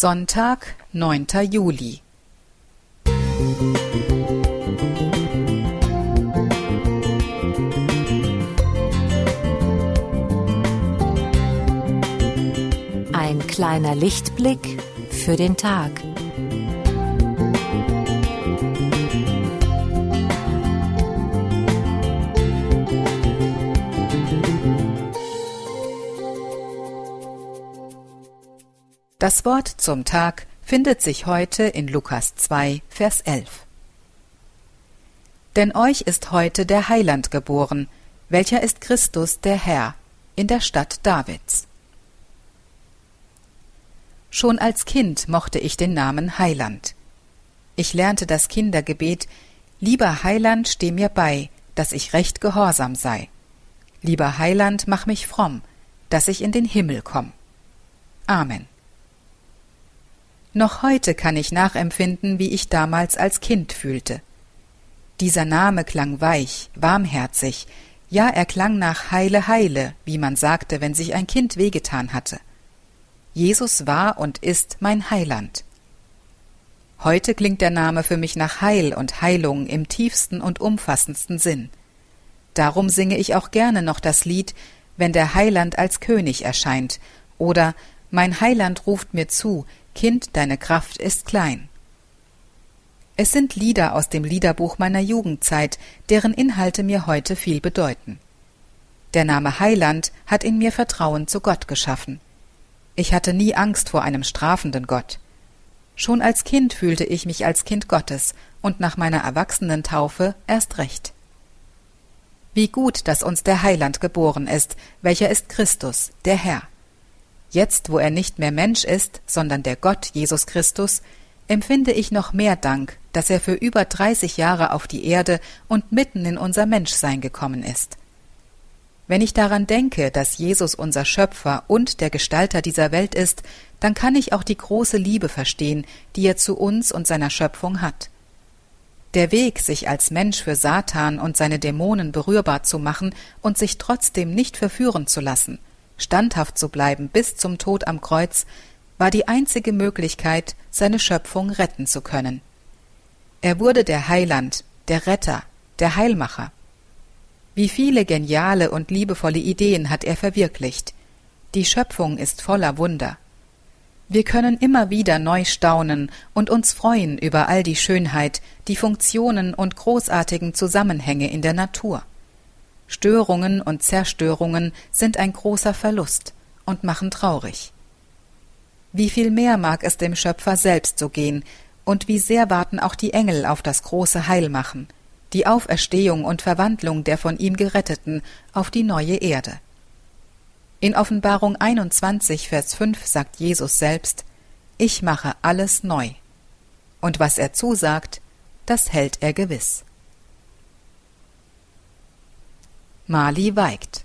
Sonntag, 9. Juli. Ein kleiner Lichtblick für den Tag. Das Wort zum Tag findet sich heute in Lukas 2, Vers 11. Denn euch ist heute der Heiland geboren, welcher ist Christus der Herr, in der Stadt Davids. Schon als Kind mochte ich den Namen Heiland. Ich lernte das Kindergebet Lieber Heiland, steh mir bei, dass ich recht gehorsam sei. Lieber Heiland, mach mich fromm, dass ich in den Himmel komm. Amen. Noch heute kann ich nachempfinden, wie ich damals als Kind fühlte. Dieser Name klang weich, warmherzig, ja er klang nach Heile Heile, wie man sagte, wenn sich ein Kind wehgetan hatte. Jesus war und ist mein Heiland. Heute klingt der Name für mich nach Heil und Heilung im tiefsten und umfassendsten Sinn. Darum singe ich auch gerne noch das Lied, wenn der Heiland als König erscheint, oder Mein Heiland ruft mir zu, Kind, deine Kraft ist klein. Es sind Lieder aus dem Liederbuch meiner Jugendzeit, deren Inhalte mir heute viel bedeuten. Der Name Heiland hat in mir Vertrauen zu Gott geschaffen. Ich hatte nie Angst vor einem strafenden Gott. Schon als Kind fühlte ich mich als Kind Gottes und nach meiner Erwachsenentaufe erst recht. Wie gut, dass uns der Heiland geboren ist, welcher ist Christus, der Herr. Jetzt, wo er nicht mehr Mensch ist, sondern der Gott Jesus Christus, empfinde ich noch mehr Dank, dass er für über 30 Jahre auf die Erde und mitten in unser Menschsein gekommen ist. Wenn ich daran denke, dass Jesus unser Schöpfer und der Gestalter dieser Welt ist, dann kann ich auch die große Liebe verstehen, die er zu uns und seiner Schöpfung hat. Der Weg, sich als Mensch für Satan und seine Dämonen berührbar zu machen und sich trotzdem nicht verführen zu lassen, standhaft zu bleiben bis zum Tod am Kreuz, war die einzige Möglichkeit, seine Schöpfung retten zu können. Er wurde der Heiland, der Retter, der Heilmacher. Wie viele geniale und liebevolle Ideen hat er verwirklicht. Die Schöpfung ist voller Wunder. Wir können immer wieder neu staunen und uns freuen über all die Schönheit, die Funktionen und großartigen Zusammenhänge in der Natur. Störungen und Zerstörungen sind ein großer Verlust und machen traurig. Wie viel mehr mag es dem Schöpfer selbst so gehen, und wie sehr warten auch die Engel auf das große Heilmachen, die Auferstehung und Verwandlung der von ihm Geretteten auf die neue Erde. In Offenbarung 21, Vers 5 sagt Jesus selbst, Ich mache alles neu. Und was er zusagt, das hält er gewiss. Mali weigt.